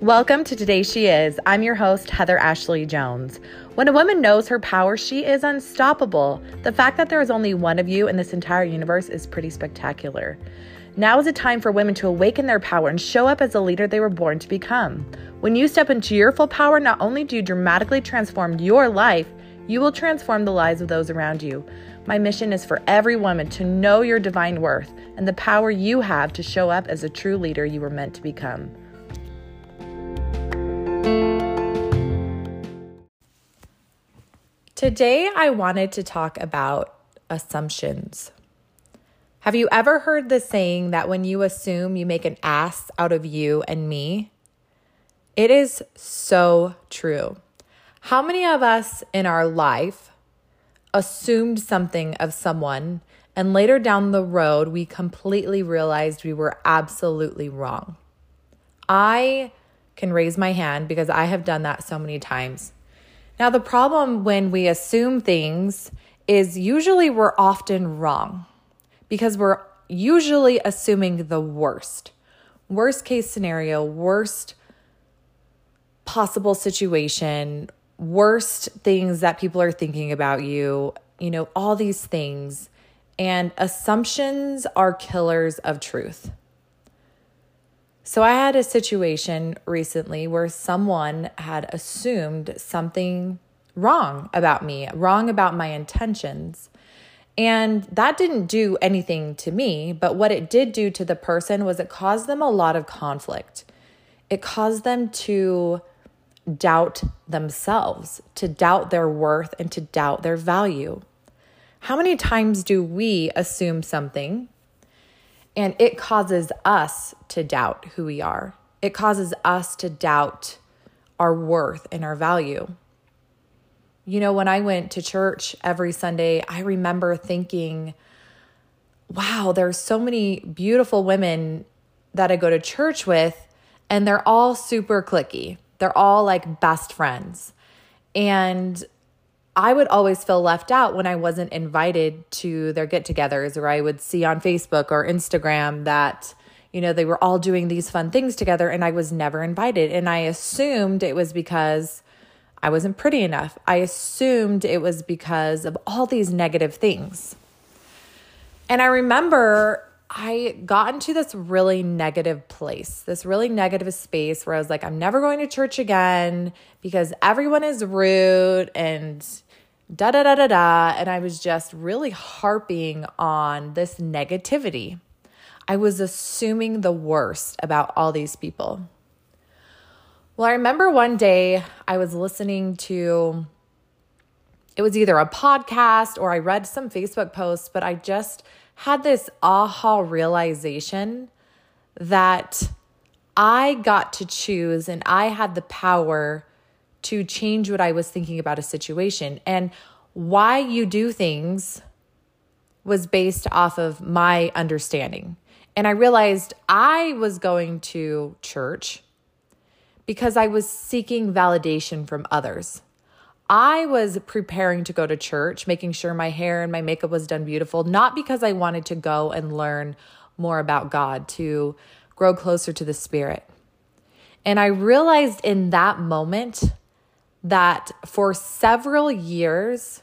Welcome to Today She Is. I'm your host, Heather Ashley Jones. When a woman knows her power, she is unstoppable. The fact that there is only one of you in this entire universe is pretty spectacular. Now is a time for women to awaken their power and show up as the leader they were born to become. When you step into your full power, not only do you dramatically transform your life, you will transform the lives of those around you. My mission is for every woman to know your divine worth and the power you have to show up as a true leader you were meant to become. Today, I wanted to talk about assumptions. Have you ever heard the saying that when you assume, you make an ass out of you and me? It is so true. How many of us in our life assumed something of someone and later down the road we completely realized we were absolutely wrong? I can raise my hand because I have done that so many times. Now, the problem when we assume things is usually we're often wrong because we're usually assuming the worst. Worst case scenario, worst possible situation, worst things that people are thinking about you, you know, all these things. And assumptions are killers of truth. So I had a situation recently where someone had assumed something wrong about me, wrong about my intentions. And that didn't do anything to me, but what it did do to the person was it caused them a lot of conflict. It caused them to doubt themselves, to doubt their worth, and to doubt their value. How many times do we assume something and it causes us to doubt who we are. It causes us to doubt our worth and our value. You know, when I went to church every Sunday, I remember thinking, wow, there's so many beautiful women that I go to church with, and they're all super cliquey. They're all like best friends. And I would always feel left out when I wasn't invited to their get togethers, or I would see on Facebook or Instagram that, you know, they were all doing these fun things together and I was never invited. And I assumed it was because I wasn't pretty enough. I assumed it was because of all these negative things. And I remember I got into this really negative place, this really negative space where I was like, I'm never going to church again because everyone is rude and da da da da da. And I was just really harping on this negativity. I was assuming the worst about all these people. Well, I remember one day I was listening to, it was either a podcast or I read some Facebook posts, but I just, had this aha realization that I got to choose and I had the power to change what I was thinking about a situation. And why you do things was based off of my understanding. And I realized I was going to church because I was seeking validation from others. I was preparing to go to church, making sure my hair and my makeup was done beautiful, not because I wanted to go and learn more about God, to grow closer to the Spirit. And I realized in that moment that for several years,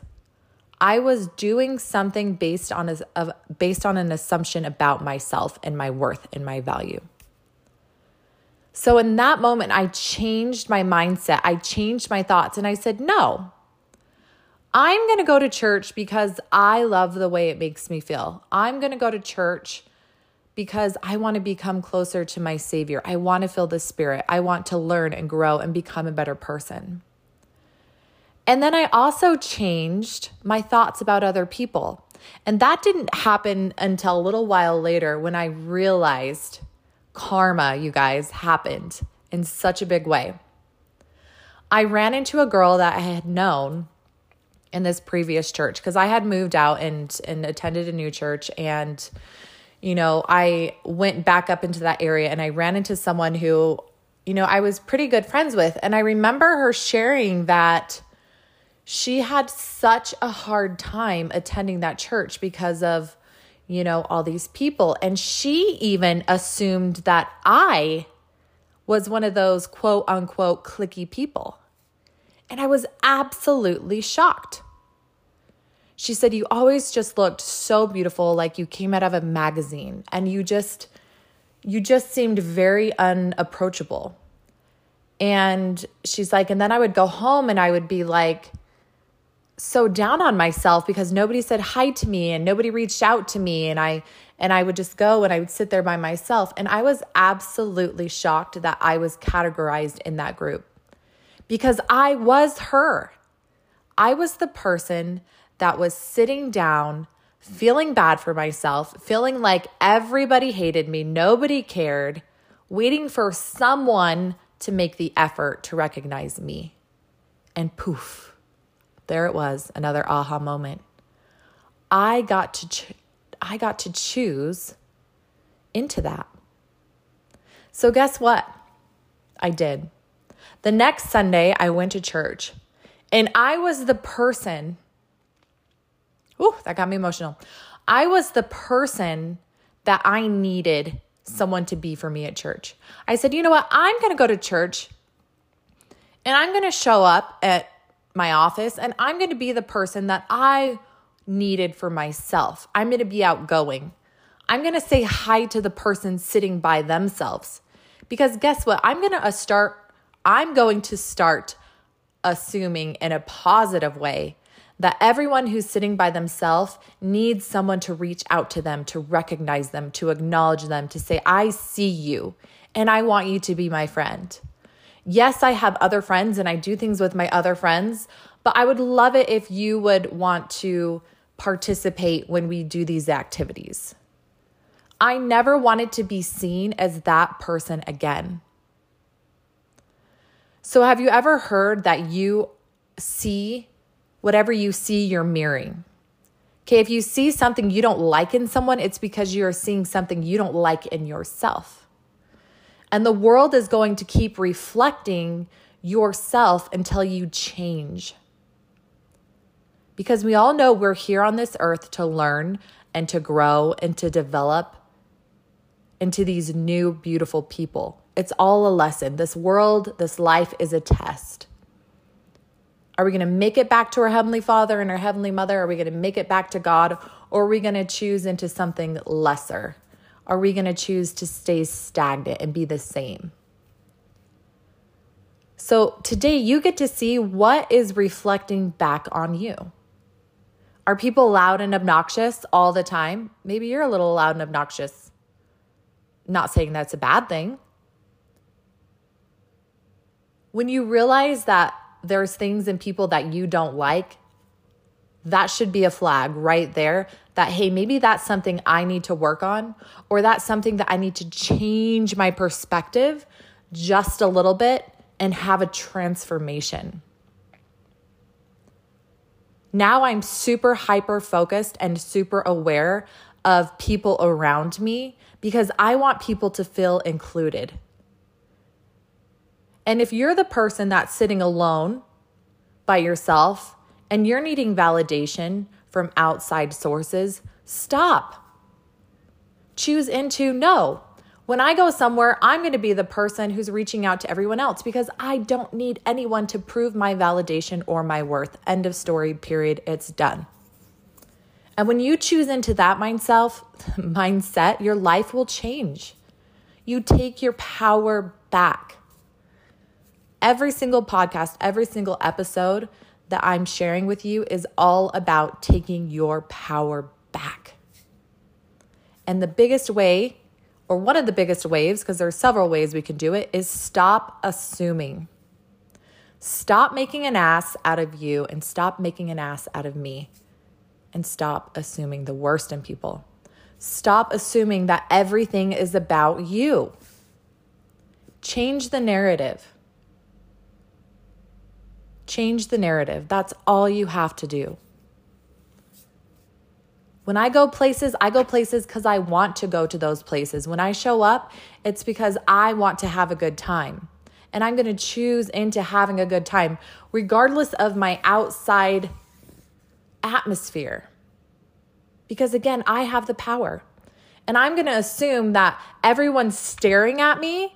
I was doing something based on a, based on an assumption about myself and my worth and my value. So in that moment, I changed my mindset. I changed my thoughts and I said, no, I'm going to go to church because I love the way it makes me feel. I'm going to go to church because I want to become closer to my Savior. I want to feel the Spirit. I want to learn and grow and become a better person. And then I also changed my thoughts about other people. And that didn't happen until a little while later when I realized karma, you guys, happened in such a big way. I ran into a girl that I had known in this previous church because I had moved out and and attended a new church and you know, I went back up into that area and I ran into someone who you know, I was pretty good friends with and I remember her sharing that she had such a hard time attending that church because of you know, all these people. And she even assumed that I was one of those quote unquote cliquey people. And I was absolutely shocked. She said, You always just looked so beautiful, like you came out of a magazine, and you just, you just seemed very unapproachable. And she's like, and then I would go home and I would be like, so down on myself because nobody said hi to me and nobody reached out to me and I and I would just go and I would sit there by myself and I was absolutely shocked that I was categorized in that group because I was her. I was the person that was sitting down feeling bad for myself, feeling like everybody hated me, nobody cared, waiting for someone to make the effort to recognize me. And poof, there it was, another aha moment. I got to ch- I got to choose into that. So guess what? I did. The next Sunday I went to church and I was the person Ooh, that got me emotional. I was the person that I needed someone to be for me at church. I said, you know what? I'm going to go to church and I'm going to show up at my office and I'm going to be the person that I needed for myself. I'm going to be outgoing. I'm going to say hi to the person sitting by themselves. Because guess what? I'm going to start I'm going to start assuming in a positive way that everyone who's sitting by themselves needs someone to reach out to them, to recognize them, to acknowledge them, to say, I see you and I want you to be my friend. Yes, I have other friends and I do things with my other friends, but I would love it if you would want to participate when we do these activities. I never wanted to be seen as that person again. So, have you ever heard that you see whatever you see, you're mirroring. Okay, if you see something you don't like in someone, it's because you're seeing something you don't like in yourself. And the world is going to keep reflecting yourself until you change. Because we all know we're here on this earth to learn and to grow and to develop into these new, beautiful people. It's all a lesson. This world, this life is a test. Are we going to make it back to our Heavenly Father and our Heavenly Mother? Are we going to make it back to God? Or are we going to choose into something lesser? Are we going to choose to stay stagnant and be the same? So today you get to see what is reflecting back on you. Are people loud and obnoxious all the time? Maybe you're a little loud and obnoxious. Not saying that's a bad thing. When you realize that there's things in people that you don't like, that should be a flag right there that, hey, maybe that's something I need to work on, or that's something that I need to change my perspective just a little bit and have a transformation. Now I'm super hyper focused and super aware of people around me because I want people to feel included. And if you're the person that's sitting alone by yourself and you're needing validation from outside sources, stop. Choose into no. When I go somewhere, I'm going to be the person who's reaching out to everyone else because I don't need anyone to prove my validation or my worth. End of story, period. It's done. And when you choose into that mindset, mindset, your life will change. You take your power back every single podcast, every single episode that I'm sharing with you is all about taking your power back. And the biggest way, or one of the biggest ways, because there are several ways we can do it, is stop assuming. Stop making an ass out of you and stop making an ass out of me. And stop assuming the worst in people. Stop assuming that everything is about you. Change the narrative. Change the narrative. That's all you have to do. When I go places, I go places because I want to go to those places. When I show up, it's because I want to have a good time. And I'm going to choose into having a good time, regardless of my outside atmosphere. Because again, I have the power. And I'm going to assume that everyone's staring at me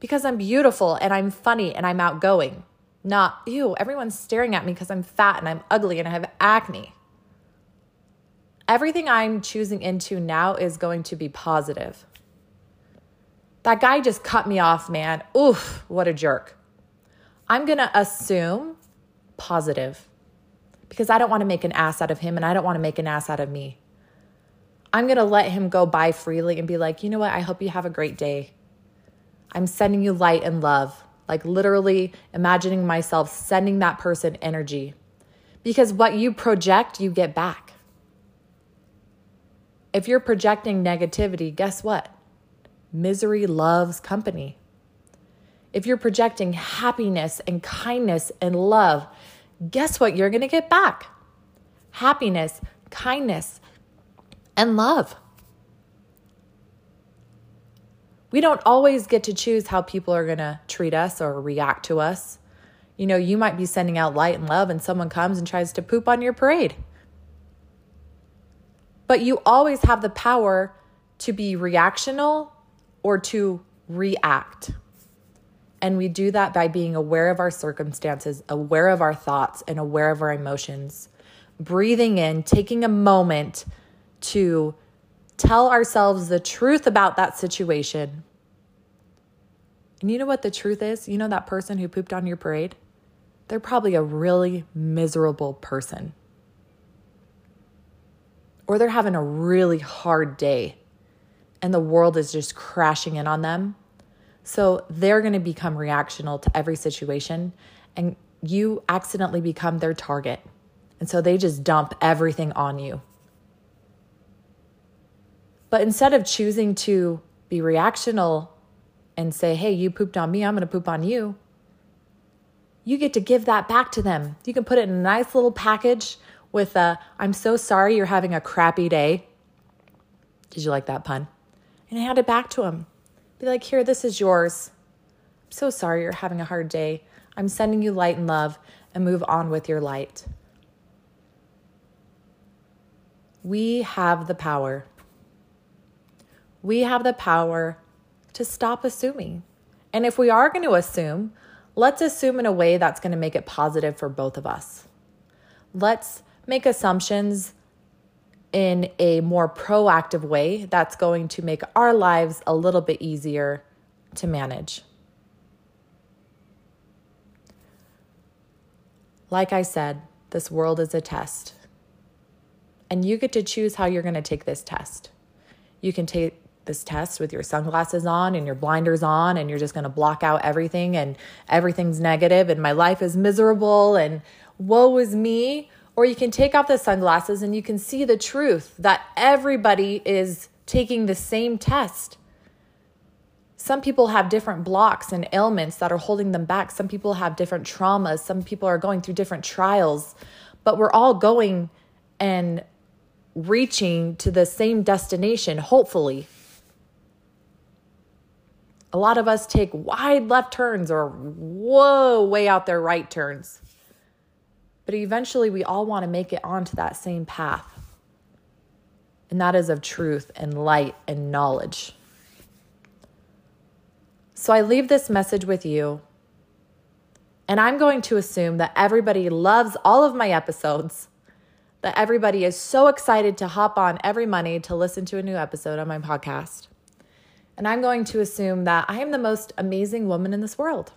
because I'm beautiful and I'm funny and I'm outgoing. Not, ew, everyone's staring at me because I'm fat and I'm ugly and I have acne. Everything I'm choosing into now is going to be positive. That guy just cut me off, man. Oof, what a jerk. I'm going to assume positive because I don't want to make an ass out of him and I don't want to make an ass out of me. I'm going to let him go by freely and be like, you know what? I hope you have a great day. I'm sending you light and love. Like literally imagining myself sending that person energy. Because what you project, you get back. If you're projecting negativity, guess what? Misery loves company. If you're projecting happiness and kindness and love, guess what you're going to get back? Happiness, kindness, and love. We don't always get to choose how people are going to treat us or react to us. You know, you might be sending out light and love, and someone comes and tries to poop on your parade. But you always have the power to be reactional or to react. And we do that by being aware of our circumstances, aware of our thoughts, and aware of our emotions. Breathing in, taking a moment to tell ourselves the truth about that situation. And you know what the truth is? You know that person who pooped on your parade? They're probably a really miserable person. Or they're having a really hard day and the world is just crashing in on them. So they're going to become reactional to every situation and you accidentally become their target. And so they just dump everything on you. But instead of choosing to be reactional and say, hey, you pooped on me, I'm going to poop on you, you get to give that back to them. You can put it in a nice little package with a, I'm so sorry you're having a crappy day. Did you like that pun? And hand it back to them. Be like, here, this is yours. I'm so sorry you're having a hard day. I'm sending you light and love and move on with your light. We have the power we have the power to stop assuming. And if we are going to assume, let's assume in a way that's going to make it positive for both of us. Let's make assumptions in a more proactive way that's going to make our lives a little bit easier to manage. Like I said, this world is a test. And you get to choose how you're going to take this test. You can take this test with your sunglasses on and your blinders on and you're just going to block out everything and everything's negative and my life is miserable and woe is me. Or you can take off the sunglasses and you can see the truth that everybody is taking the same test. Some people have different blocks and ailments that are holding them back. Some people have different traumas. Some people are going through different trials. But we're all going and reaching to the same destination hopefully a lot of us take wide left turns or whoa, way out there right turns. But eventually, we all want to make it onto that same path. And that is of truth and light and knowledge. So I leave this message with you. And I'm going to assume that everybody loves all of my episodes, that everybody is so excited to hop on every Monday to listen to a new episode on my podcast. And I'm going to assume that I am the most amazing woman in this world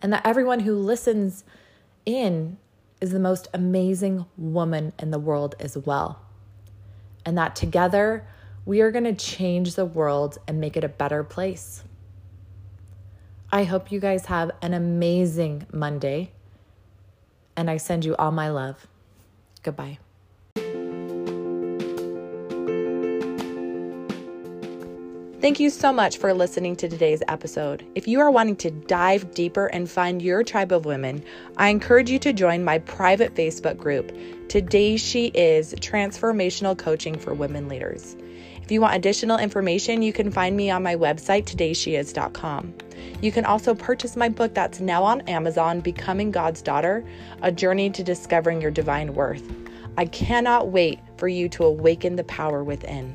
and that everyone who listens in is the most amazing woman in the world as well. And that together we are going to change the world and make it a better place. I hope you guys have an amazing Monday. And I send you all my love. Goodbye. Thank you so much for listening to today's episode. If you are wanting to dive deeper and find your tribe of women, I encourage you to join my private Facebook group, Today She Is Transformational Coaching for Women Leaders. If you want additional information, you can find me on my website, todaySheIs.com. You can also purchase my book that's now on Amazon, Becoming God's Daughter A Journey to Discovering Your Divine Worth. I cannot wait for you to awaken the power within.